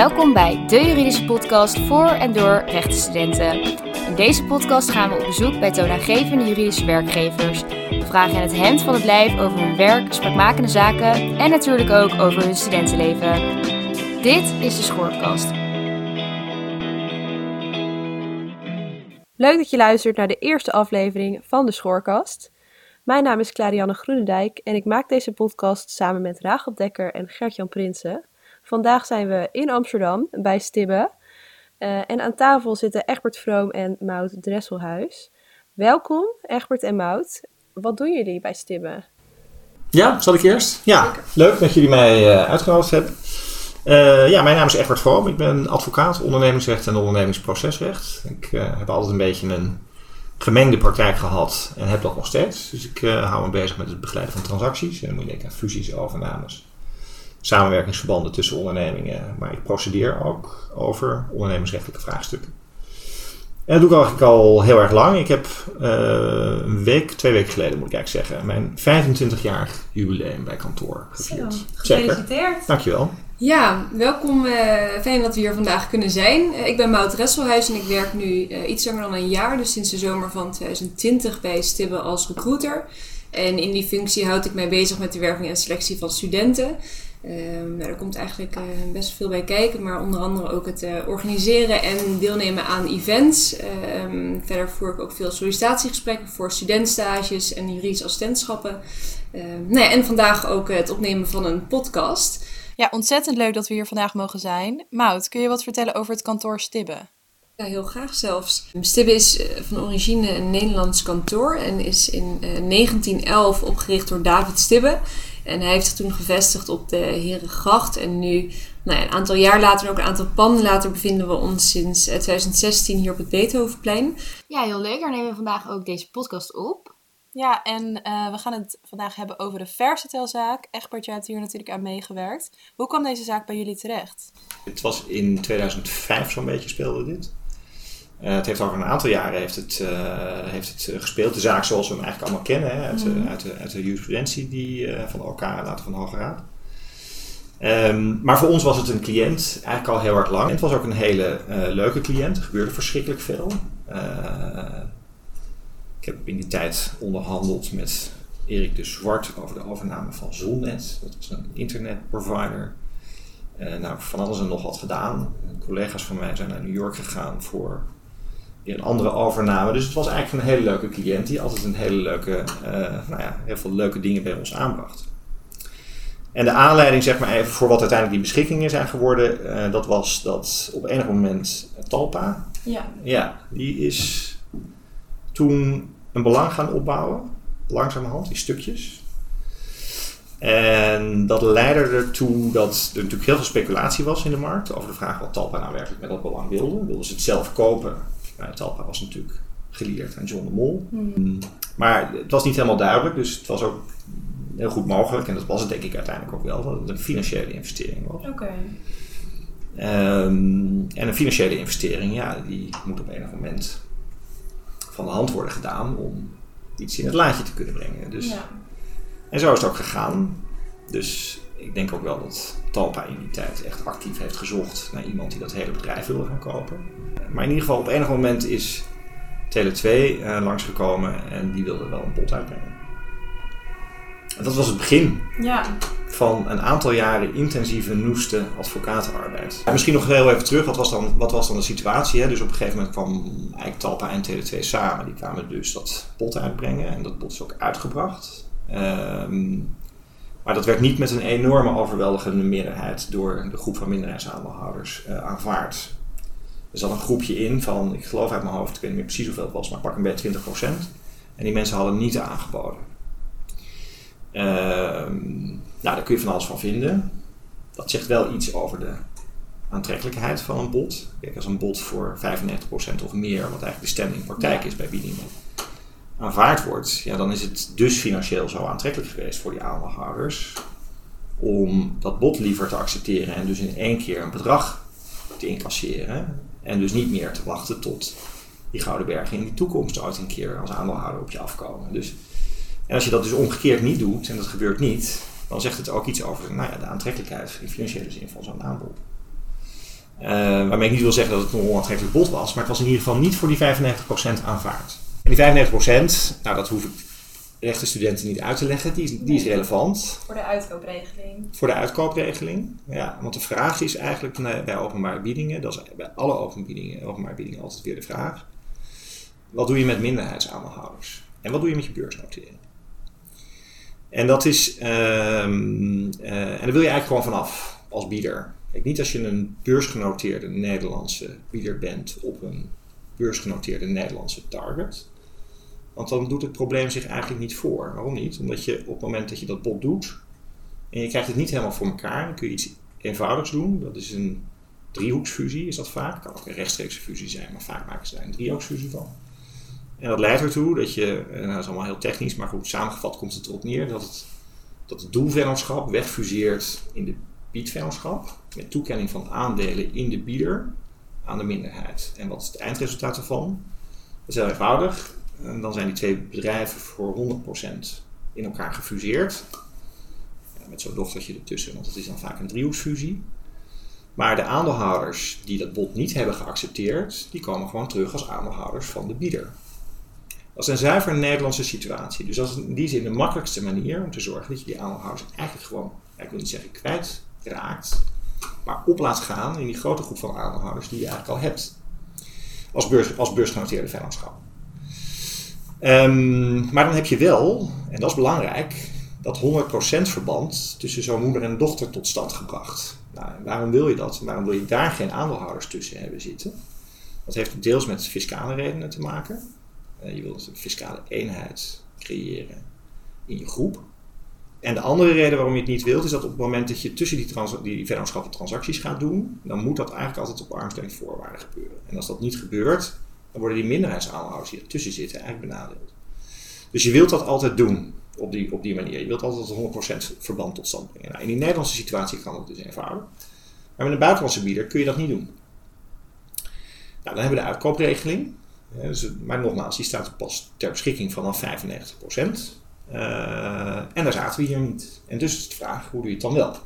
Welkom bij de juridische podcast voor en door rechtenstudenten. In deze podcast gaan we op bezoek bij toonaangevende juridische werkgevers. We vragen hen het hemd van het lijf over hun werk, spraakmakende zaken en natuurlijk ook over hun studentenleven. Dit is de Schoorkast. Leuk dat je luistert naar de eerste aflevering van de Schoorkast. Mijn naam is Clarianne Groenendijk en ik maak deze podcast samen met Rachel Dekker en Gert-Jan Prinsen. Vandaag zijn we in Amsterdam bij Stibbe. Uh, en aan tafel zitten Egbert Vroom en Maud Dresselhuis. Welkom, Egbert en Maud. Wat doen jullie bij Stibbe? Ja, zal ik eerst? Ja, leuk dat jullie mij uh, uitgenodigd hebben. Uh, ja, mijn naam is Egbert Vroom. Ik ben advocaat ondernemingsrecht en ondernemingsprocesrecht. Ik heb altijd een beetje een gemengde praktijk gehad en heb dat nog steeds. Dus ik hou me bezig met het begeleiden van transacties. En dan moet je denken aan fusies, overnames samenwerkingsverbanden tussen ondernemingen. Maar ik procedeer ook over ondernemingsrechtelijke vraagstukken. En dat doe ik eigenlijk al heel erg lang. Ik heb uh, een week, twee weken geleden moet ik eigenlijk zeggen, mijn 25-jarig jubileum bij kantoor gevierd. Zo, gefeliciteerd. Dankjewel. Ja, welkom. Uh, fijn dat we hier vandaag kunnen zijn. Uh, ik ben Maud Resselhuis en ik werk nu iets langer dan een jaar, dus sinds de zomer van 2020 bij Stibbe als recruiter. En in die functie houd ik mij bezig met de werving en selectie van studenten. Um, nou, komt eigenlijk uh, best veel bij kijken, maar onder andere ook het uh, organiseren en deelnemen aan events. Um, verder voer ik ook veel sollicitatiegesprekken voor studentstages en juridische assistentschappen. Um, nou ja, en vandaag ook het opnemen van een podcast. Ja, ontzettend leuk dat we hier vandaag mogen zijn. Maud, kun je wat vertellen over het kantoor Stibbe? Ja, heel graag zelfs. Stibbe is eh, van origine een Nederlands kantoor en is in 1911 opgericht door David Stibbe. En hij heeft zich toen gevestigd op de Herengracht. En nu, nou ja, een aantal jaar later, ook een aantal panden later, bevinden we ons sinds 2016 hier op het Beethovenplein. Ja, heel leuk. Daar nemen we vandaag ook deze podcast op. Ja, en uh, we gaan het vandaag hebben over de Versatelzaak. Egbert, jij hebt hier natuurlijk aan meegewerkt. Hoe kwam deze zaak bij jullie terecht? Het was in 2005 zo'n beetje speelde dit. Uh, het heeft over een aantal jaren heeft het, uh, heeft het eh, gespeeld. De zaak zoals we hem eigenlijk allemaal kennen, hè, uit, mm. uit, de, uit de jurisprudentie die, uh, van elkaar later van de Hoge Raad. Um, maar voor ons was het een cliënt eigenlijk al heel erg lang. Het was ook een hele leuke cliënt. Er gebeurde verschrikkelijk veel. ik heb in die tijd onderhandeld met Erik de Zwart over de overname van Zonnet. Dat was een internetprovider. nou, van alles en nog wat gedaan. Collega's van mij zijn naar New York gegaan voor een andere overname. Dus het was eigenlijk een hele leuke cliënt die altijd een hele leuke, uh, nou ja, heel veel leuke dingen bij ons aanbracht. En de aanleiding, zeg maar even, voor wat uiteindelijk die beschikkingen zijn geworden, uh, dat was dat op enig moment Talpa, ja. ja, die is toen een belang gaan opbouwen, langzamerhand, die stukjes. En dat leidde ertoe dat er natuurlijk heel veel speculatie was in de markt over de vraag wat Talpa nou werkelijk met dat belang wilde. Wilden ze het zelf kopen? Nou, Talpa was natuurlijk geleerd aan John de Mol. Hmm. Maar het was niet helemaal duidelijk, dus het was ook heel goed mogelijk, en dat was het denk ik uiteindelijk ook wel, dat het een financiële investering was. Oké. Um, en een financiële investering, ja, die moet op enig moment van de hand worden gedaan om iets in het laadje te kunnen brengen. Dus, ja. En zo is het ook gegaan. Dus ik denk ook wel dat Talpa in die tijd echt actief heeft gezocht naar iemand die dat hele bedrijf wilde gaan kopen. Maar in ieder geval op enig moment is Tele2 uh, eh, langsgekomen en die wilde wel een pot uitbrengen. En dat was het begin ja. van een aantal jaren intensieve, noeste advocatenarbeid. misschien nog heel even terug, wat was dan, wat was dan de situatie? Hè? Dus op een gegeven moment kwam eigenlijk Talpa en Tele2 samen. Die kwamen dus dat pot uitbrengen en dat pot is ook uitgebracht. Um, maar dat werd niet met een enorme overweldigende meerderheid door de groep van minderheidsaandeelhouders uh, aanvaard. Er zat een groepje in van, ik geloof uit mijn hoofd, ik weet niet meer precies hoeveel het was, maar pak een beetje 20%. En die mensen hadden niet aangeboden. Uh, nou, daar kun je van alles van vinden. Dat zegt wel iets over de aantrekkelijkheid van een bod. Kijk, als een bod voor 95% of meer, wat eigenlijk de stemming praktijk is bij biedingen, aanvaard wordt, ja, dan is het dus financieel zo aantrekkelijk geweest voor die aandeelhouders om dat bod liever te accepteren en dus in één keer een bedrag te incasseren. En dus niet meer te wachten tot die Gouden Bergen in de toekomst ooit een keer als aandeelhouder op je afkomen. Dus, en als je dat dus omgekeerd niet doet, en dat gebeurt niet, dan zegt het ook iets over nou ja, de aantrekkelijkheid in financiële zin van zo'n aanbod. Uh, waarmee ik niet wil zeggen dat het een onaantrekkelijk bod was, maar het was in ieder geval niet voor die 95% aanvaard. En die 95%, nou dat hoef ik rechtenstudenten niet uit te leggen, die is, die is relevant. Voor de uitkoopregeling. Voor de uitkoopregeling, ja. Want de vraag is eigenlijk bij openbare biedingen, dat is bij alle openbiedingen, openbare biedingen altijd weer de vraag. Wat doe je met minderheidsaandeelhouders? En wat doe je met je beursnotering? En dat is, um, uh, en daar wil je eigenlijk gewoon vanaf als bieder. Kijk, niet als je een beursgenoteerde Nederlandse bieder bent op een beursgenoteerde Nederlandse target. Want dan doet het probleem zich eigenlijk niet voor. Waarom niet? Omdat je op het moment dat je dat bod doet en je krijgt het niet helemaal voor elkaar, dan kun je iets eenvoudigs doen. Dat is een driehoeksfusie, is dat vaak. Kan ook een rechtstreekse fusie zijn, maar vaak maken ze daar een driehoeksfusie van. En dat leidt ertoe dat je, eh, nou dat is allemaal heel technisch, maar goed, samengevat komt het erop neer dat het, dat doelvennootschap wegfuseert in de biedvennootschap. Met toekenning van aandelen in de bieder aan de minderheid. En wat is het eindresultaat ervan? Dat is heel eenvoudig. En dan zijn die twee bedrijven voor 100% in elkaar gefuseerd. Met zo'n dochtertje ertussen, want het is dan vaak een driehoeksfusie. Maar de aandeelhouders die dat bod niet hebben geaccepteerd, die komen gewoon terug als aandeelhouders van de bieder. Dat is een zuiver Nederlandse situatie. Dus dat is in die zin de makkelijkste manier om te zorgen dat je die aandeelhouders eigenlijk gewoon, ik wil niet zeggen kwijtraakt, maar op laat gaan in die grote groep van aandeelhouders die je eigenlijk al hebt. Als, beurs, als beursgenoteerde vennootschap. Um, maar dan heb je wel, en dat is belangrijk, dat 100% verband tussen zo'n moeder en dochter tot stand gebracht. Nou, waarom wil je dat? Waarom wil je daar geen aandeelhouders tussen hebben zitten? Dat heeft deels met fiscale redenen te maken. Uh, je wilt een fiscale eenheid creëren in je groep. En de andere reden waarom je het niet wilt, is dat op het moment dat je tussen die, trans die transacties gaat doen, dan moet dat eigenlijk altijd op armslengte voorwaarden gebeuren. En als dat niet gebeurt, dan worden die minderheidsaandeelhouders die ertussen zitten eigenlijk benadeeld. Dus je wilt dat altijd doen op die, op die manier. Je wilt altijd 100% verband tot stand brengen. Nou, in die Nederlandse situatie kan dat dus eenvoudig. Maar met een buitenlandse bieder kun je dat niet doen. Nou, dan hebben we de uitkoopregeling. dus, maar nogmaals, die staat pas ter beschikking vanaf 95%. Uh, en daar zaten we hier niet. En dus is de vraag, hoe doe je het dan wel?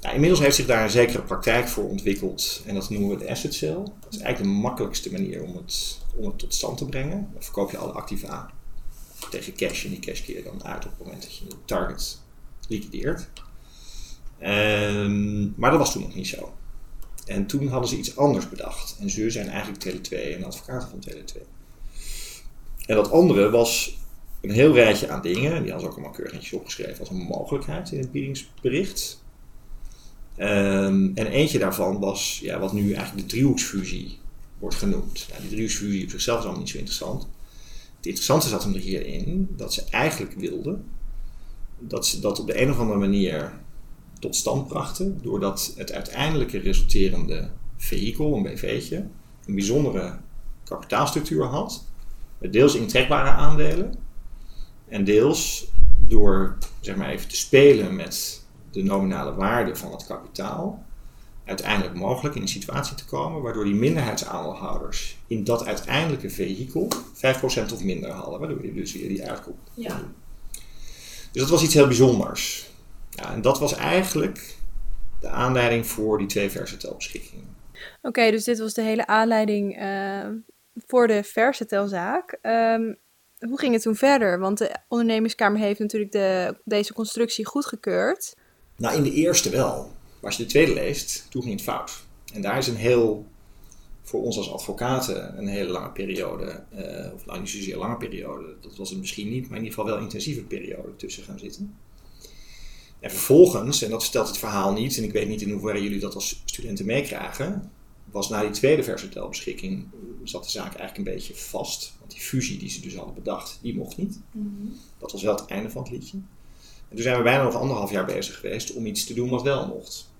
Nou, inmiddels heeft zich daar een zekere praktijk voor ontwikkeld en dat noemen we de asset sale. Dat is eigenlijk de makkelijkste manier om het, tot stand te brengen. Dan verkoop je alle activa aan tegen cash en die cash keer je dan uit op het moment dat je de target liquideert. Um, maar dat was toen nog niet zo. En toen hadden ze iets anders bedacht. En ze zijn eigenlijk Tele2 en advocaten van Tele2. En dat andere was een heel rijtje aan dingen. Die hadden ze ook allemaal keurig netjes opgeschreven als een mogelijkheid in het biedingsbericht. Um, en eentje daarvan was ja, wat nu eigenlijk de driehoeksfusie wordt genoemd. Nou, die driehoeksfusie op zichzelf is allemaal niet zo interessant. Het interessante zat hem er hierin dat ze eigenlijk wilden dat ze dat op de een of andere manier tot stand brachten, doordat het uiteindelijke resulterende vehikel, een BV'tje, een bijzondere kapitaalstructuur had, met deels intrekbare aandelen en deels door zeg maar even te spelen met de nominale waarde van het kapitaal uiteindelijk mogelijk in een situatie te komen waardoor die minderheidsaandeelhouders in dat uiteindelijke vehikel 5% of minder hadden, waardoor je dus weer die uitkoop ja. Dus dat was iets heel bijzonders. Ja, en dat was eigenlijk de aanleiding voor die twee versatelbeschikkingen. Oké, dus dit was de hele aanleiding uh, voor de versatelzaak. Um, hoe ging het toen verder? Want de ondernemerskamer heeft natuurlijk de, deze constructie goedgekeurd. Nou, in de eerste wel. Maar als je de tweede leest, toen ging het fout. En daar is een heel, voor ons als advocaten, een hele lange periode, uh, of nou niet zozeer lange periode, dat was het misschien niet, maar in ieder geval wel intensieve periode tussen gaan zitten. En vervolgens, en dat stelt het verhaal niet, en ik weet niet in hoeverre jullie dat als studenten meekrijgen, was na die tweede versatelbeschikking zat de zaak eigenlijk een beetje vast. Want die fusie die ze dus hadden bedacht, die mocht niet. Mhm. Dat was wel het einde van het liedje. En toen zijn we bijna nog anderhalf jaar bezig geweest om iets te doen wat wel mocht.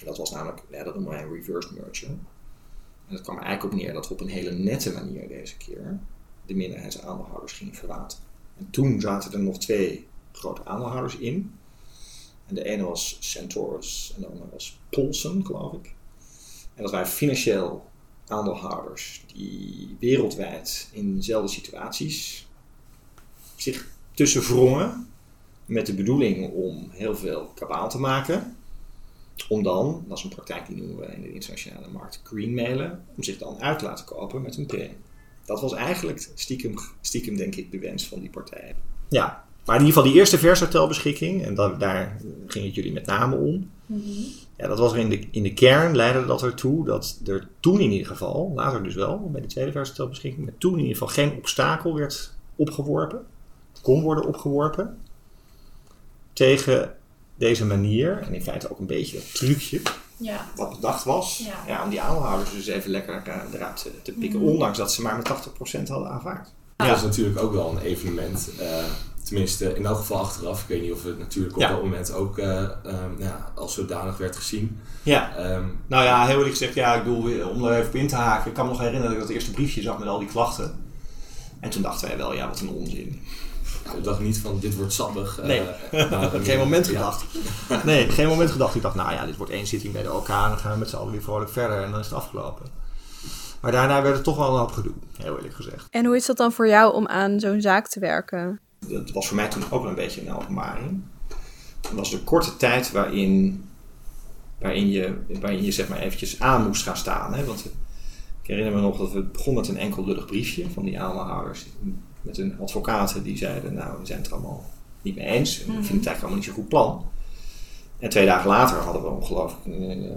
En dat was namelijk, ja, dat noemen wij een reverse merger. En dat kwam er eigenlijk op neer dat we op een hele nette manier deze keer de minderheidsaandeelhouders gingen verlaten. En toen zaten er nog twee grote aandeelhouders in. En de ene was Centaurus en de andere was Polsen, geloof ik. En dat waren financieel aandeelhouders die wereldwijd in dezelfde situaties zich tussen wrongen met de bedoeling om heel veel kabaal te maken. om dan, dat is een praktijk die noemen we in de internationale markt green mailen, om zich dan uit te laten kopen met een premie. Dat was eigenlijk stiekem, stiekem denk ik de wens van die partijen. Ja, maar in ieder geval die eerste versatelbeschikking, en dan, daar ging het jullie met name om. Ja, dat was er in de, in de kern leidde dat ertoe dat er toen in ieder geval, later dus wel, bij de tweede versatelbeschikking, maar toen in ieder geval geen obstakel werd opgeworpen, kon worden opgeworpen, tegen deze manier, en in feite ook een beetje dat trucje, Ja. wat bedacht was, Ja. ja. om die aandeelhouders dus even lekker eruit te, te pikken, ondanks dat ze maar met 80% hadden aanvaard. Dat is natuurlijk ook wel een evenement. eh, tenminste, in elk geval achteraf. Ik weet niet of het natuurlijk op Ja. dat moment ook eh, ehm, ja, als zodanig werd gezien. Ja, Ehm, nou ja, heel eerlijk gezegd, ja, ik bedoel, om er even op in te haken, ik kan me nog herinneren dat ik dat eerste briefje zag met al die klachten. En toen dachten wij wel, ja, wat een onzin. ik dacht niet van dit wordt sappig. eh, Nee. maar- geen moment ja. gedacht. Nee, geen moment gedacht. Ik dacht, nou ja, dit wordt één zitting bij de OK en dan gaan we met z'n allen weer vrolijk verder en dan is het afgelopen. Maar daarna werd het toch wel een hoop gedoe, heel eerlijk gezegd. En hoe is dat dan voor jou om aan zo'n zaak te werken? Dat was voor mij toen ook wel een beetje een openbaring. Het was de korte tijd waarin, waarin, je, waarin je zeg maar eventjes aan moest gaan staan. Hè? Want ik herinner me nog dat we begonnen met een enkel lullig briefje van die aandeelhouders. Met hun advocaten die zeiden, nou we zijn het er allemaal niet mee eens. En we vinden het eigenlijk allemaal niet zo'n goed plan. En twee dagen later hadden we ongelooflijk, eh,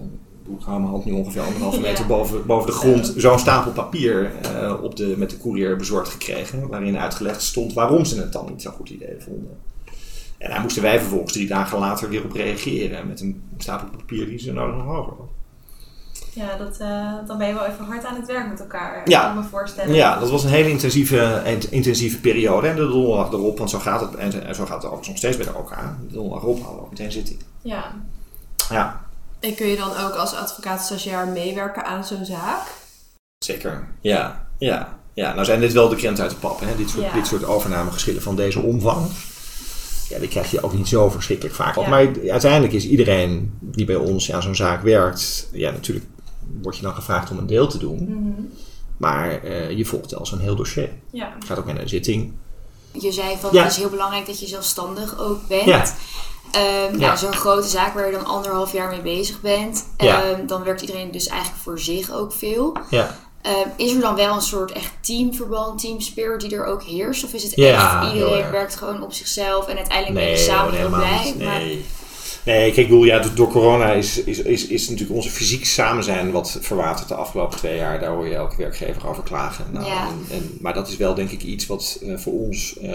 hou mijn hand nu ongeveer anderhalve meter boven, boven de grond, zo'n stapel papier eh, op de, met de courier bezorgd gekregen. Waarin uitgelegd stond waarom ze het dan niet zo'n goed idee vonden. En daar moesten wij vervolgens drie dagen later weer op reageren met een stapel papier die ze nodig nog hoger was. Ja, dat, eh, dan ben je wel even hard aan het werk met elkaar. Ja. kan me voorstellen. Ja, dat was een hele intensieve, intensieve periode. En de donderdag erop, want zo gaat het, en zo gaat het overigens nog steeds bij OK. De donderdag erop hadden we ook meteen zitting. Ja. Ja, En kun je dan ook als advocaat-stagiair meewerken aan zo'n zaak? zeker. Ja, ja. Ja, nou zijn dit wel de krent uit de pap, hè? Dit, soort, Ja. dit soort overnamegeschillen van deze omvang. Ja, die krijg je ook niet zo verschrikkelijk vaak. Ja. Maar uiteindelijk is iedereen die bij ons aan zo'n zaak werkt, ja, natuurlijk word je dan gevraagd om een deel te doen. Mhm. Maar eh, je volgt wel zo'n heel dossier. Ja. Gaat ook naar een zitting. Je zei van Ja. het is heel belangrijk dat je zelfstandig ook bent. Ja. Ehm, Ja. nou, Zo'n grote zaak waar je dan anderhalf jaar mee bezig bent. Ja. ehm, dan werkt iedereen dus eigenlijk voor zich ook veel. Ja. Ehm, is er dan wel een soort echt teamverband, teamspirit die er ook heerst? Of is het Ja, echt, iedereen werkt gewoon op zichzelf en uiteindelijk ben je Nee, samen heel helemaal blij? niet. Maar, Nee. Kijk, ik bedoel, ja, door corona is, is, is, is natuurlijk onze fysiek samen zijn wat verwaterd de afgelopen twee jaar. Daar hoor je elke werkgever over klagen. Nou, Ja. en, en, maar dat is wel, denk ik, iets wat eh, voor ons eh,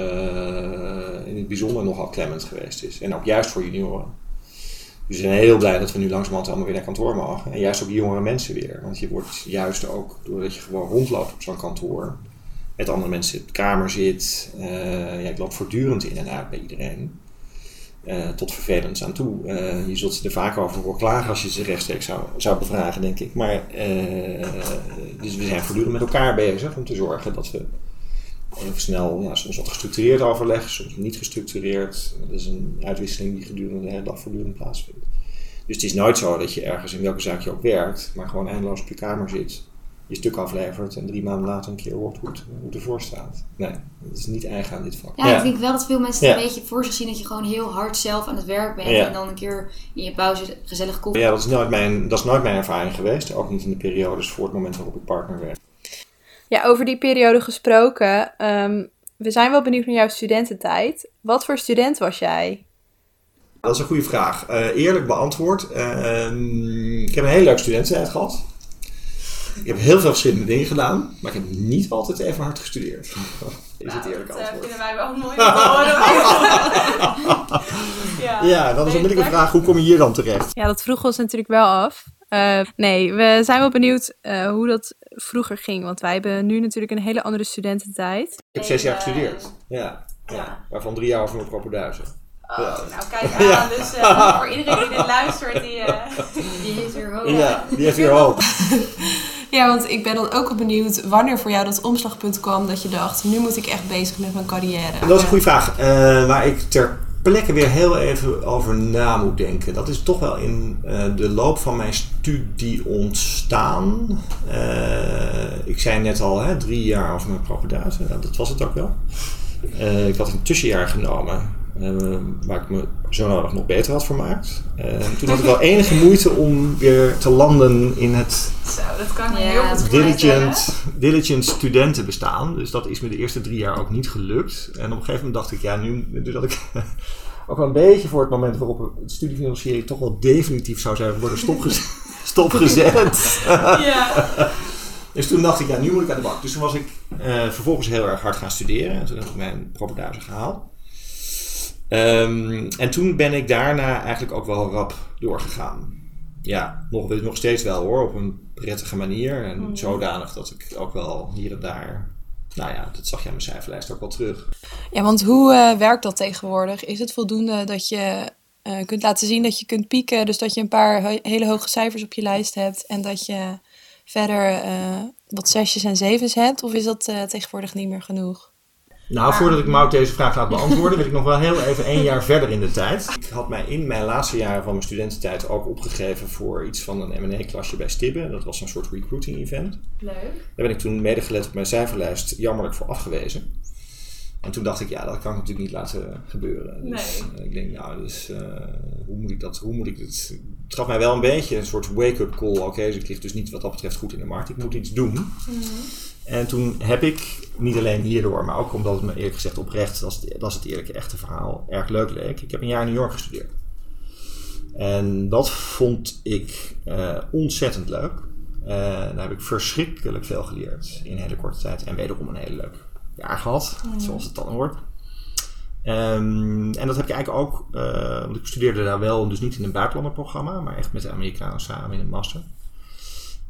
in het bijzonder nogal klemmend geweest is. En ook juist voor junioren. Dus we zijn heel blij dat we nu langzamerhand allemaal weer naar kantoor mogen. En juist ook jongere mensen weer. Want je wordt juist ook, doordat je gewoon rondloopt op zo'n kantoor, met andere mensen in de kamer zit. eh ja, ik loop voortdurend in en uit bij iedereen. Eh, tot vervelend aan toe. Eh, je zult ze er vaak over horen klagen als je ze rechtstreeks zou, zou bevragen, denk ik. Maar, eh, dus we zijn voortdurend met elkaar bezig om te zorgen dat we snel, soms wat gestructureerd overleg, soms niet gestructureerd. Dat is een uitwisseling die gedurende de hele dag voortdurend plaatsvindt. Dus het is nooit zo dat je ergens in welke zaak je ook werkt, maar gewoon eindeloos op je kamer zit, je stuk aflevert en drie maanden later een keer hoort hoe het, hoe het ervoor staat. Nee, dat is niet eigen aan dit vak. Ja, ik denk wel dat veel mensen Ja. een beetje voor zich zien dat je gewoon heel hard zelf aan het werk bent. Ja. En dan een keer in je pauze gezellig koffie. Ja, dat is, nooit mijn, dat is nooit mijn ervaring geweest. Ook niet in de periodes voor het moment waarop ik partner werd. Ja, over die periode gesproken. ehm, we zijn wel benieuwd naar jouw studententijd. Wat voor student was jij? Dat is een goede vraag. Eh, eerlijk beantwoord. Ehm, ik heb een hele leuke studententijd gehad. Ik heb heel veel verschillende dingen gedaan. Maar ik heb niet altijd even hard gestudeerd. Is het eerlijk dat eh, antwoord. vinden wij wel mooi ja. Ja, dan is onmiddellijk de daar- vraag, hoe kom je hier dan terecht? Ja, dat vroegen we ons natuurlijk wel af. Eh, nee, we zijn wel benieuwd eh, hoe dat vroeger ging. Want wij hebben nu natuurlijk een hele andere studententijd. Ik heb zes jaar gestudeerd. Ja, ja. ja. Waarvan drie jaar over mijn propenduizen. Oh, Ja. nou kijk aan. Dus eh, voor iedereen die dit luistert, die... eh, Die heeft weer hoop. Ja, die heeft weer hoop. Ja, want ik ben dan ook wel benieuwd wanneer voor jou dat omslagpunt kwam dat je dacht, nu moet ik echt bezig met mijn carrière. Dat is een goede vraag. Eh, waar ik ter plekke weer heel even over na moet denken. Dat is toch wel in eh, de loop van mijn studie ontstaan. Eh, ik zei net al, hè, drie jaar over mijn propedaten. Nou, dat was het ook wel. Ik had een tussenjaar genomen eh, waar ik me zo nodig nog beter had vermaakt. Eh, toen had ik wel enige moeite om weer te landen in het Zo, dat kan Ja, heel goed diligent, diligent studentenbestaan. Dus dat is me de eerste drie jaar ook niet gelukt. En op een gegeven moment dacht ik, ja, nu dus dat ik ook wel een beetje voor het moment waarop het studiefinanciering toch wel definitief zou zijn worden stopgezet. stopgezet. Ja. Dus toen dacht ik, ja, nu moet ik aan de bak. Dus toen was ik eh, vervolgens heel erg hard gaan studeren. En toen heb ik mijn propeduizen gehaald. Ehm, en toen ben ik daarna eigenlijk ook wel rap doorgegaan. Ja, nog, nog steeds wel hoor, op een prettige manier. En zodanig dat ik ook wel hier en daar... Nou ja, dat zag je aan mijn cijferlijst ook wel terug. Ja, want hoe eh, werkt dat tegenwoordig? Is het voldoende dat je eh, kunt laten zien dat je kunt pieken, dus dat je een paar he- hele hoge cijfers op je lijst hebt en dat je verder eh, wat zesjes en zevens hebt? Of is dat tegenwoordig niet meer genoeg? Nou, voordat ik Mout deze vraag laat beantwoorden, wil ik nog wel heel even één jaar verder in de tijd. Ik had mij in mijn laatste jaren van mijn studententijd ook opgegeven voor iets van een M&A-klasje bij Stibbe. Dat was een soort recruiting event. Leuk. Daar ben ik toen medegelet op mijn cijferlijst jammerlijk voor afgewezen. En toen dacht ik, ja, dat kan ik natuurlijk niet laten gebeuren. Dus eh, ik denk, nou, dus, eh, hoe moet ik dat, hoe moet ik dit... Het gaf mij wel een beetje een soort wake-up call. Oké, dus ik lig dus niet wat dat betreft goed in de markt. Ik moet iets doen. En toen heb ik, niet alleen hierdoor, maar ook omdat het me eerlijk gezegd oprecht, dat is het, dat is het eerlijke echte verhaal, erg leuk leek. Ik heb een jaar in New York gestudeerd. En dat vond ik eh, ontzettend leuk. Eh, daar heb ik verschrikkelijk veel geleerd in een hele korte tijd. En wederom een hele leuk jaar gehad, zoals het dan hoort. Ehm, en dat heb ik eigenlijk ook, eh, want ik studeerde daar wel, dus niet in een buitenlandenprogramma, maar echt met de Amerikanen samen in een master.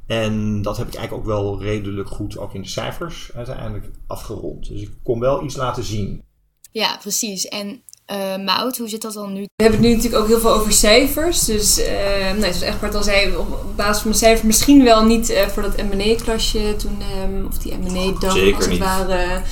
En dat heb ik eigenlijk ook wel redelijk goed, ook in de cijfers, uiteindelijk afgerond. Dus ik kon wel iets laten zien. Ja, precies. En eh Mout, hoe zit dat dan nu? We hebben het nu natuurlijk ook heel veel over cijfers. Dus eh, nou, zoals Egbert al zei, op, basis van mijn cijfer misschien wel niet eh, voor dat M&A-klasje toen, ehm, of die M&A-dag Zeker als het niet. ware,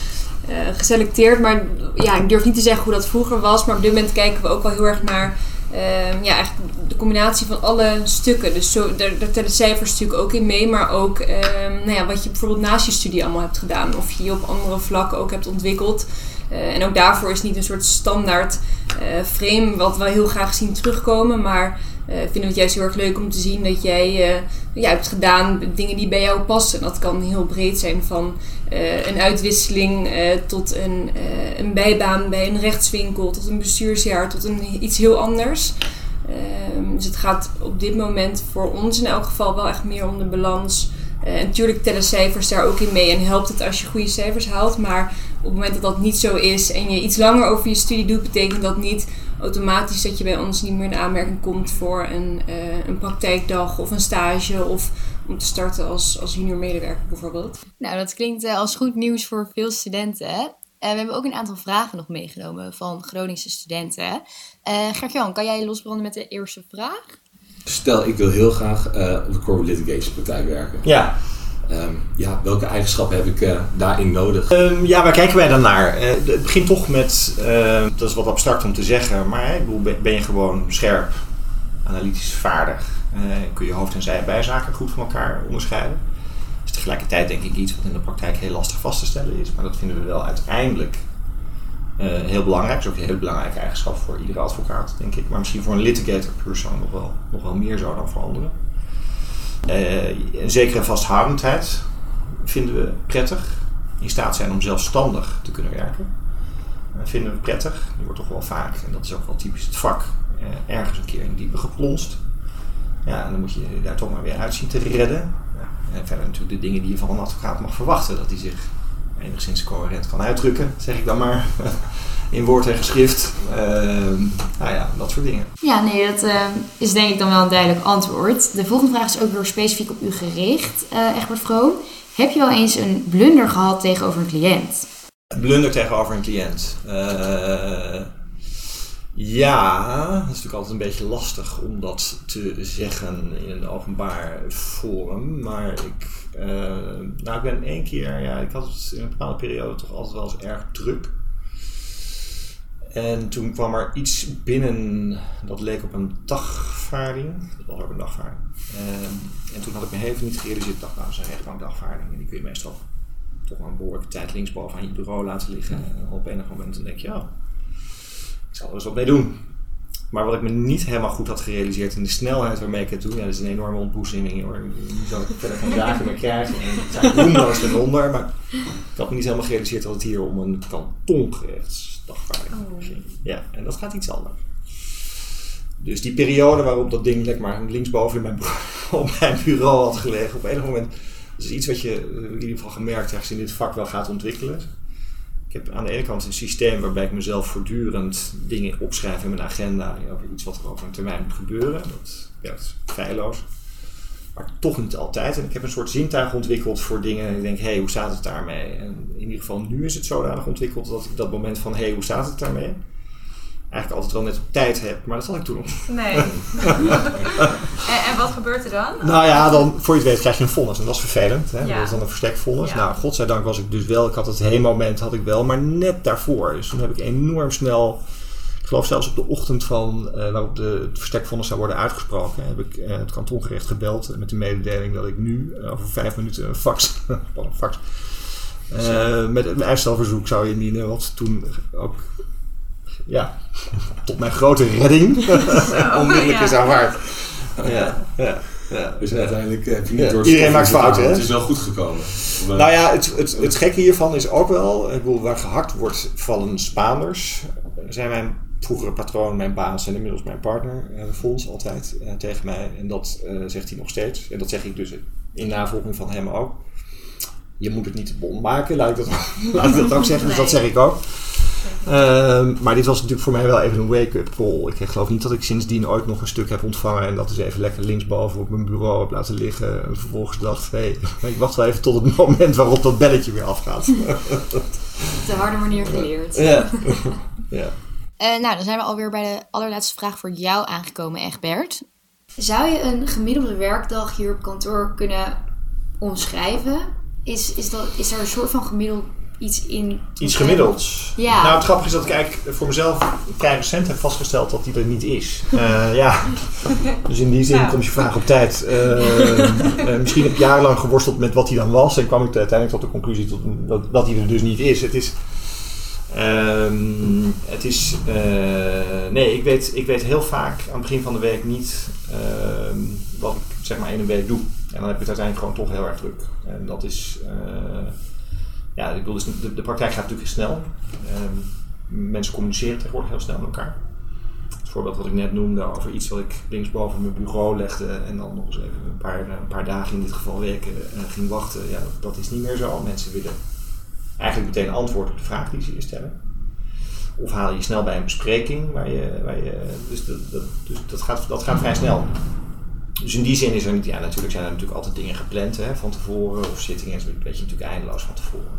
eh, geselecteerd. Maar ja, ik durf niet te zeggen hoe dat vroeger was. Maar op dit moment kijken we ook wel heel erg naar ehm, ja, eigenlijk de combinatie van alle stukken. Dus zo, daar, daar tellen cijfers natuurlijk ook in mee. Maar ook ehm, nou ja, wat je bijvoorbeeld naast je studie allemaal hebt gedaan. Of je je op andere vlakken ook hebt ontwikkeld. Eh, en ook daarvoor is niet een soort standaard eh, frame wat we heel graag zien terugkomen. Maar eh, vinden we het juist heel erg leuk om te zien dat jij ja, hebt gedaan dingen die bij jou passen. Dat kan heel breed zijn van een uitwisseling tot een, een bijbaan bij een rechtswinkel, tot een bestuursjaar, tot een, iets heel anders. Ehm, dus het gaat op dit moment voor ons in elk geval wel echt meer om de balans. Eh, en natuurlijk tellen cijfers daar ook in mee en helpt het als je goede cijfers haalt. Maar op het moment dat dat niet zo is en je iets langer over je studie doet, betekent dat niet automatisch dat je bij ons niet meer in aanmerking komt voor een, eh, een praktijkdag of een stage of om te starten als, als junior medewerker bijvoorbeeld. Nou, dat klinkt eh, als goed nieuws voor veel studenten. hè? Eh, we hebben ook een aantal vragen nog meegenomen van Groningse studenten. Eh Gert-Jan, kan jij losbranden met de eerste vraag? Stel, ik wil heel graag eh, op de corporate litigation partij werken. Ja, Ehm, ja, welke eigenschappen heb ik eh, daarin nodig? Ehm, ja, waar kijken wij dan naar? Eh, het begint toch met, eh, dat is wat abstract om te zeggen, maar hè, ik bedoel, ben je gewoon scherp, analytisch vaardig, eh, kun je hoofd- en zijbijzaken goed van elkaar onderscheiden. Tegelijkertijd denk ik iets wat in de praktijk heel lastig vast te stellen is, maar dat vinden we wel uiteindelijk eh, heel belangrijk. Dat is ook een heel belangrijke eigenschap voor iedere advocaat, denk ik. Maar misschien voor een litigator persoon nog wel, nog wel meer zo dan voor anderen. Eh, een zekere vasthoudendheid vinden we prettig. In staat zijn om zelfstandig te kunnen werken. Eh, vinden we prettig. Die wordt toch wel vaak, en dat is ook wel typisch het vak, ergens een keer in diepe geplonst. Ja, en dan moet je je daar toch maar weer uit zien te redden. Ja, en verder natuurlijk de dingen die je van een advocaat mag verwachten. Dat hij zich enigszins coherent kan uitdrukken, zeg ik dan maar. In woord en geschrift. Ehm, nou ja, dat soort dingen. Ja, nee, dat eh, is denk ik dan wel een duidelijk antwoord. De volgende vraag is ook weer specifiek op u gericht, eh Egbert Vroom. Heb je wel eens een blunder gehad tegenover een cliënt? Blunder tegenover een cliënt. Ja, dat is natuurlijk altijd een beetje lastig om dat te zeggen in een openbaar forum. Maar ik, eh, nou, ik ben één keer, ja, ik had het in een bepaalde periode toch altijd wel eens erg druk. En toen kwam er iets binnen dat leek op een dagvaarding. Dat was ook een dagvaarding. Ehm, en toen had ik me even niet gerealiseerd. Ik nou, dat is een rechtbankdagvaarding. En die kun je meestal toch een behoorlijke tijd linksboven aan je bureau laten liggen. En op enig moment dan denk je, oh, ik zal er eens wat mee doen. Maar wat ik me niet helemaal goed had gerealiseerd in de snelheid waarmee ik het doe, ja, dat is een enorme ontboezeming hoor. Nu zou ik verder geen zaken meer krijgen. En het zijn bloemloos ten onder, maar ik had me niet helemaal gerealiseerd dat het hier om een kantongerechtsdagvaarding ging. Ja, en dat gaat iets anders. Dus die periode waarop dat ding lekker maar linksboven in mijn, op mijn bureau had gelegen, op enig moment, dat is iets wat je in ieder geval gemerkt ergens in dit vak wel gaat ontwikkelen. Ik heb aan de ene kant een systeem waarbij ik mezelf voortdurend dingen opschrijf in mijn agenda over iets wat er over een termijn moet gebeuren. Dat werkt feilloos. Maar toch niet altijd. En ik heb een soort zintuig ontwikkeld voor dingen. En ik denk, hé, hey, hoe staat het daarmee? En in ieder geval nu is het zodanig ontwikkeld dat ik dat moment van, hé, hey, hoe staat het daarmee? Eigenlijk altijd wel net op tijd heb, maar dat had ik toen nog. Nee. en, en wat gebeurt er dan? Nou ja, dan voor je het weet krijg je een vonnis. En dat is vervelend. Hè? Ja. Dat is dan een versterkt vonnis. Ja. Nou, godzijdank was ik dus wel. Ik had het heen-moment had ik wel, maar net daarvoor. Dus toen heb ik enorm snel. Ik geloof zelfs op de ochtend van eh, waarop de, het versterkt vonnis zou worden uitgesproken, heb ik eh, het kantongerecht gebeld met de mededeling dat ik nu eh, over vijf minuten een fax, een fax met een uitstelverzoek zou indienen. Wat toen ook, ja, tot mijn grote redding onmiddellijk ja. is aanvaard. Ja, ja, ja. Dus uiteindelijk heb je niet Ja, door iedereen maakt fouten, hè? Het is wel goed gekomen. Eh, Nou ja, het, het, het gekke hiervan is ook wel, ik bedoel, waar gehakt wordt vallen Spaanders, zijn mijn vroegere patroon, mijn baas en inmiddels mijn partner, eh, Fons, altijd eh, tegen mij. En dat eh, zegt hij nog steeds. En dat zeg ik dus in navolging van hem ook. Je moet het niet te bond maken, laat ik dat, laat ik dat ook zeggen. Dus dat zeg ik ook. Ehm, maar dit was natuurlijk voor mij wel even een wake-up call. Ik geloof niet dat ik sindsdien ooit nog een stuk heb ontvangen en dat is even lekker linksboven op mijn bureau heb laten liggen. En vervolgens dacht, hé, hey, ik wacht wel even tot het moment waarop dat belletje weer afgaat. Op de harde manier geleerd. ja. ja. Eh, nou, dan zijn we alweer bij de allerlaatste vraag voor jou aangekomen, Egbert. Zou je een gemiddelde werkdag hier op kantoor kunnen omschrijven? Is, is, dat, is er een soort van gemiddeld iets in? Iets gemiddelds. Ja. Nou, het grappige is dat ik eigenlijk voor mezelf vrij recent heb vastgesteld dat die er niet is. Eh, ja. Dus in die zin Nou. komt je vraag op tijd. Eh, eh, misschien heb ik jarenlang geworsteld met wat hij dan was. En kwam ik uiteindelijk tot de conclusie tot, dat, dat hij er dus niet is. Het is... ehm, het is nee, ik weet, ik weet heel vaak aan het begin van de week niet ehm, wat ik zeg maar in een week doe. En dan heb ik het uiteindelijk gewoon toch heel erg druk. En dat is... eh, ja, ik bedoel, dus de, de praktijk gaat natuurlijk snel. Ehm, mensen communiceren tegenwoordig heel snel met elkaar. Het voorbeeld wat ik net noemde over iets wat ik linksboven mijn bureau legde en dan nog eens even een paar, een paar dagen, in dit geval weken, eh, ging wachten. Ja, dat, dat is niet meer zo. Mensen willen eigenlijk meteen antwoord op de vraag die ze je stellen. Of haal je snel bij een bespreking waar je. Waar je dus dat, dat, dus dat, gaat, dat gaat vrij snel. Dus in die zin is er niet, ja, natuurlijk zijn er natuurlijk altijd dingen gepland hè, van tevoren, of zittingen, dat weet je natuurlijk eindeloos van tevoren.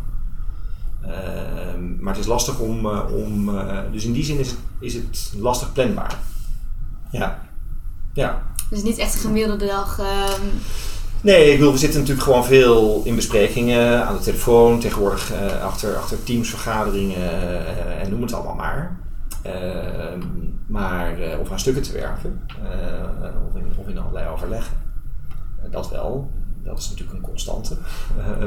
Ehm, maar het is lastig om, eh, om eh, dus in die zin is het, is het lastig planbaar. Ja. Ja. Dus niet echt een gemiddelde dag. ehm, Nee, ik bedoel, we zitten natuurlijk gewoon veel in besprekingen, aan de telefoon, tegenwoordig eh, achter, achter teamsvergaderingen en noem het allemaal maar. Ehm, maar eh, of aan stukken te werken, eh, of, in, of in allerlei overleggen. Eh, dat wel, dat is natuurlijk een constante.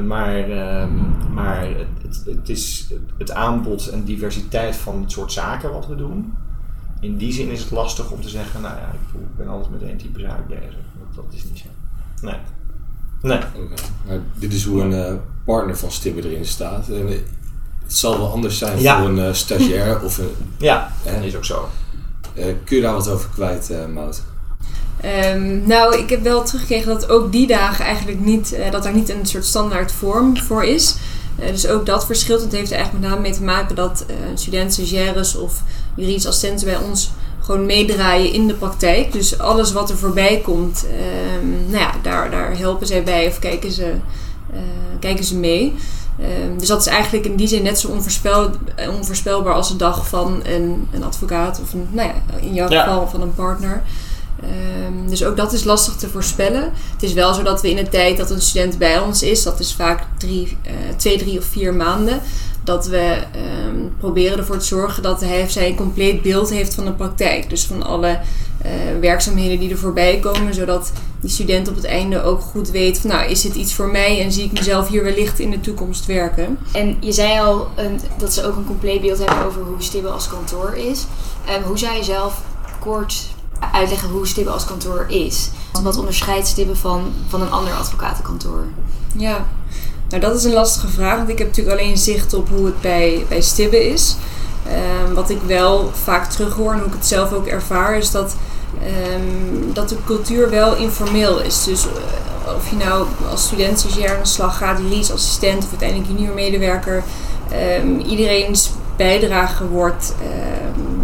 Maar ehm, maar het, het, is het, aanbod en diversiteit van het soort zaken wat we doen. In die zin is het lastig om te zeggen, nou ja, ik, bedoel, ik ben altijd met één type zaak bezig. Dat, dat is niet zo. Nee. Nee. Dit is hoe een partner van Stibbe erin staat. En, het zal wel anders zijn Ja. voor een eh, stagiair of een. Ja, Hè? dat is ook zo. eh, kun je daar wat over kwijt, eh Mout? Ehm, nou, ik heb wel teruggekregen dat ook die dagen eigenlijk niet, eh, dat er niet een soort standaard vorm voor is. Eh, dus ook dat verschilt. Het heeft er eigenlijk met name mee te maken dat eh studenten, stagiaires of juridische assistenten bij ons gewoon meedraaien in de praktijk. Dus alles wat er voorbij komt, ehm, nou ja, daar, daar helpen zij bij of kijken ze, eh, kijken ze mee. Ehm, dus dat is eigenlijk in die zin net zo onvoorspel, eh, onvoorspelbaar als de dag van een, een advocaat of een, nou ja, in jouw Ja. geval van een partner. Ehm, dus ook dat is lastig te voorspellen. Het is wel zo dat we in de tijd dat een student bij ons is, dat is vaak drie, eh, twee, drie of vier maanden, dat we ehm, proberen ervoor te zorgen dat hij of zij een compleet beeld heeft van de praktijk. Dus van alle eh, werkzaamheden die er voorbij komen, zodat die student op het einde ook goed weet van nou, is dit iets voor mij en zie ik mezelf hier wellicht in de toekomst werken. En je zei al dat ze ook een compleet beeld hebben over hoe Stibbe als kantoor is. Um, hoe zou je zelf kort uitleggen hoe Stibbe als kantoor is? Wat onderscheidt Stibbe van, van een ander advocatenkantoor? Ja, nou dat is een lastige vraag, want ik heb natuurlijk alleen zicht op hoe het bij, bij Stibbe is. Um, wat ik wel vaak terughoor en hoe ik het zelf ook ervaar, is dat, um, dat de cultuur wel informeel is. Dus uh, of je nou als student stagiair aan de slag gaat, leaseassistent of uiteindelijk junior medewerker, um, iedereen's bijdrage wordt,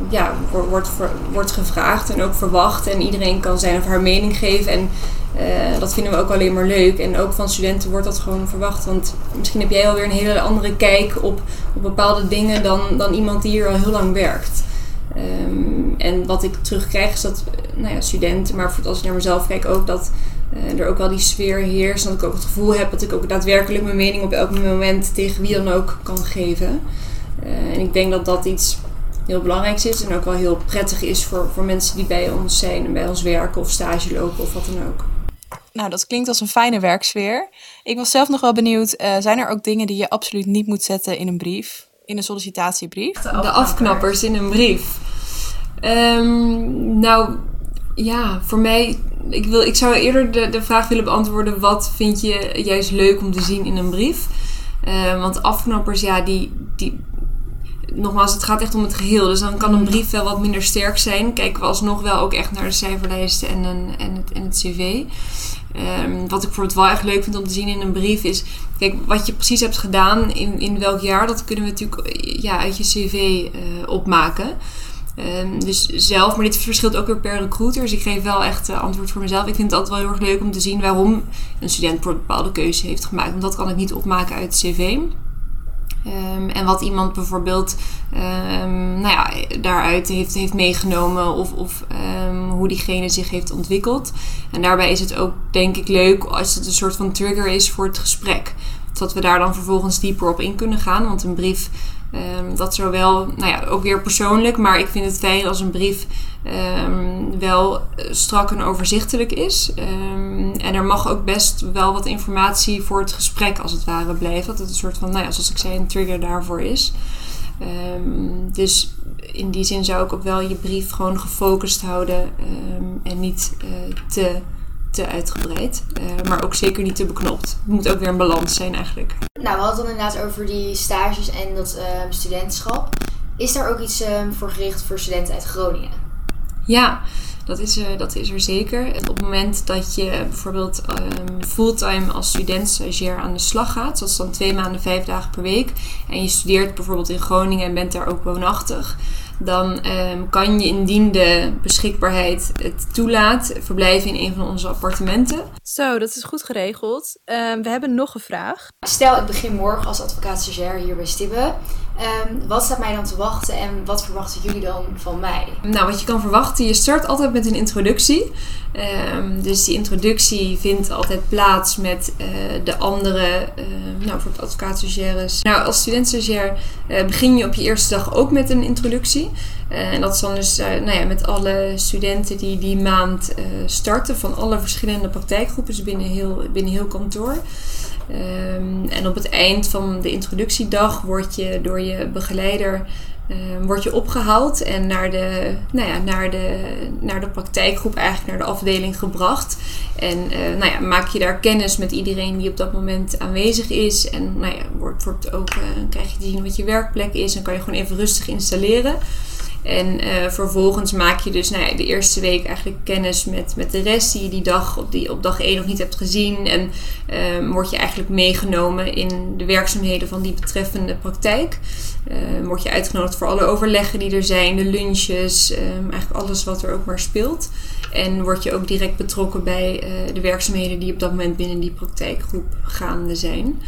ja, wordt, wordt gevraagd en ook verwacht. En iedereen kan zijn of haar mening geven. En uh, dat vinden we ook alleen maar leuk. En ook van studenten wordt dat gewoon verwacht. Want misschien heb jij alweer een hele andere kijk op, op bepaalde dingen dan, dan iemand die hier al heel lang werkt. Um, en wat ik terugkrijg is dat nou ja, studenten, maar als ik naar mezelf kijk ook, dat uh, er ook wel die sfeer heerst. Dat ik ook het gevoel heb dat ik ook daadwerkelijk mijn mening op elk moment tegen wie dan ook kan geven. En ik denk dat dat iets heel belangrijks is en ook wel heel prettig is voor, voor mensen die bij ons zijn en bij ons werken of stage lopen of wat dan ook. Nou, dat klinkt als een fijne werksfeer. Ik was zelf nog wel benieuwd, uh, zijn er ook dingen die je absoluut niet moet zetten in een brief? In een sollicitatiebrief? De, afknappers in een brief. Um, nou, ja, voor mij... Ik, wil, ik zou eerder de, de vraag willen beantwoorden... wat vind je juist leuk om te zien in een brief? Uh, want afknappers, ja, die, die, nogmaals, het gaat echt om het geheel. Dus dan kan een brief wel wat minder sterk zijn. Kijken we alsnog wel ook echt naar de cijferlijsten en, een, en, het, en het cv. Um, wat ik bijvoorbeeld wel echt leuk vind om te zien in een brief is... Kijk, wat je precies hebt gedaan in, in welk jaar... dat kunnen we natuurlijk ja, uit je cv uh, opmaken. Um, dus zelf, maar dit verschilt ook weer per recruiter. Dus ik geef wel echt uh, antwoord voor mezelf. Ik vind het altijd wel heel erg leuk om te zien waarom een student een bepaalde keuze heeft gemaakt. Want dat kan ik niet opmaken uit het cv. Um, en wat iemand bijvoorbeeld um, nou ja, daaruit heeft, heeft meegenomen of, of um, hoe diegene zich heeft ontwikkeld. En daarbij is het ook denk ik leuk als het een soort van trigger is voor het gesprek. Dat we daar dan vervolgens dieper op in kunnen gaan. Want een brief Um, dat zowel, nou ja, ook weer persoonlijk, maar ik vind het fijn als een brief um, wel strak en overzichtelijk is. Um, en er mag ook best wel wat informatie voor het gesprek als het ware blijven. Dat het een soort van, nou ja, zoals ik zei, een trigger daarvoor is. dus in die zin zou ik ook wel je brief gewoon gefocust houden en niet uh, te te uitgebreid. Uh, maar ook zeker niet te beknopt. Het moet ook weer een balans zijn eigenlijk. Nou, we hadden het inderdaad over die stages en dat uh, studentschap. Is daar ook iets uh, voor gericht voor studenten uit Groningen? Ja, dat is, uh, dat is er zeker. Op het moment dat je bijvoorbeeld um, fulltime als student stagiair aan de slag gaat, zoals dan twee maanden, vijf dagen per week, en je studeert bijvoorbeeld in Groningen en bent daar ook woonachtig, dan um, kan je indien de beschikbaarheid het toelaat verblijven in een van onze appartementen. Zo, dat is goed geregeld. Um, we hebben nog een vraag. Stel, ik begin morgen als advocaat stagiair hier bij Stibbe. Um, wat staat mij dan te wachten en wat verwachten jullie dan van mij? Nou, wat je kan verwachten, je start altijd met een introductie. Um, dus die introductie vindt altijd plaats met uh, de andere, uh, nou voor advocaat. Nou, als student uh, begin je op je eerste dag ook met een introductie. en dat is dan dus nou ja, met alle studenten die die maand starten van alle verschillende praktijkgroepen, dus binnen heel, binnen heel kantoor. Um, en op het eind van de introductiedag word je door je begeleider um, je opgehaald en naar de, nou ja, naar, de, naar de praktijkgroep, eigenlijk naar de afdeling gebracht. En uh, nou ja, maak je daar kennis met iedereen die op dat moment aanwezig is. En nou ja, wordt, wordt ook, uh, krijg je te zien wat je werkplek is en kan je gewoon even rustig installeren. En uh, vervolgens maak je dus nou ja, de eerste week eigenlijk kennis met, met de rest die je die dag op, die op dag 1 nog niet hebt gezien. En um, word je eigenlijk meegenomen in de werkzaamheden van die betreffende praktijk. Um, word je uitgenodigd voor alle overleggen die er zijn, de lunches, um, eigenlijk alles wat er ook maar speelt. En word je ook direct betrokken bij uh, de werkzaamheden die op dat moment binnen die praktijkgroep gaande zijn.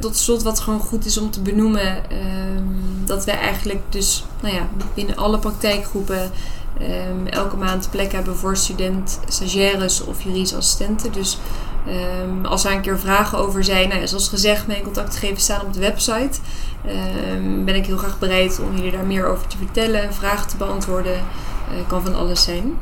Tot slot wat gewoon goed is om te benoemen, um, dat wij eigenlijk dus nou ja, binnen alle praktijkgroepen um, elke maand plek hebben voor student, stagiaires of juridische assistenten. Dus um, als er een keer vragen over zijn, nou zoals gezegd, mijn contactgegevens staan op de website. ben ik heel graag bereid om jullie daar meer over te vertellen, vragen te beantwoorden. uh, kan van alles zijn.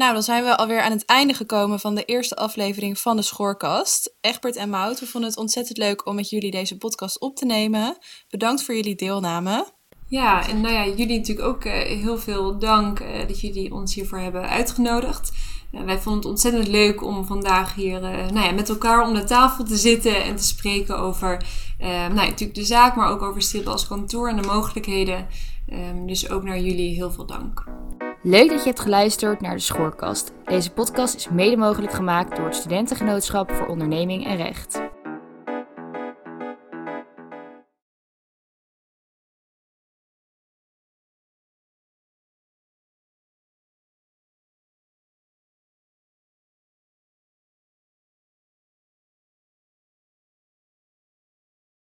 Nou, dan zijn we alweer aan het einde gekomen van de eerste aflevering van de Schoorkast. Egbert en Mout, we vonden het ontzettend leuk om met jullie deze podcast op te nemen. Bedankt voor jullie deelname. Ja, en nou ja, jullie natuurlijk ook uh, heel veel dank uh, dat jullie ons hiervoor hebben uitgenodigd. Uh, wij vonden het ontzettend leuk om vandaag hier nou ja, met elkaar om de tafel te zitten en te spreken over nou natuurlijk de zaak, maar ook over Stibbel als kantoor en de mogelijkheden. Um, dus ook naar jullie heel veel dank. Leuk dat je hebt geluisterd naar de Schoorkast. Deze podcast is mede mogelijk gemaakt door het Studentengenootschap voor Onderneming en Recht.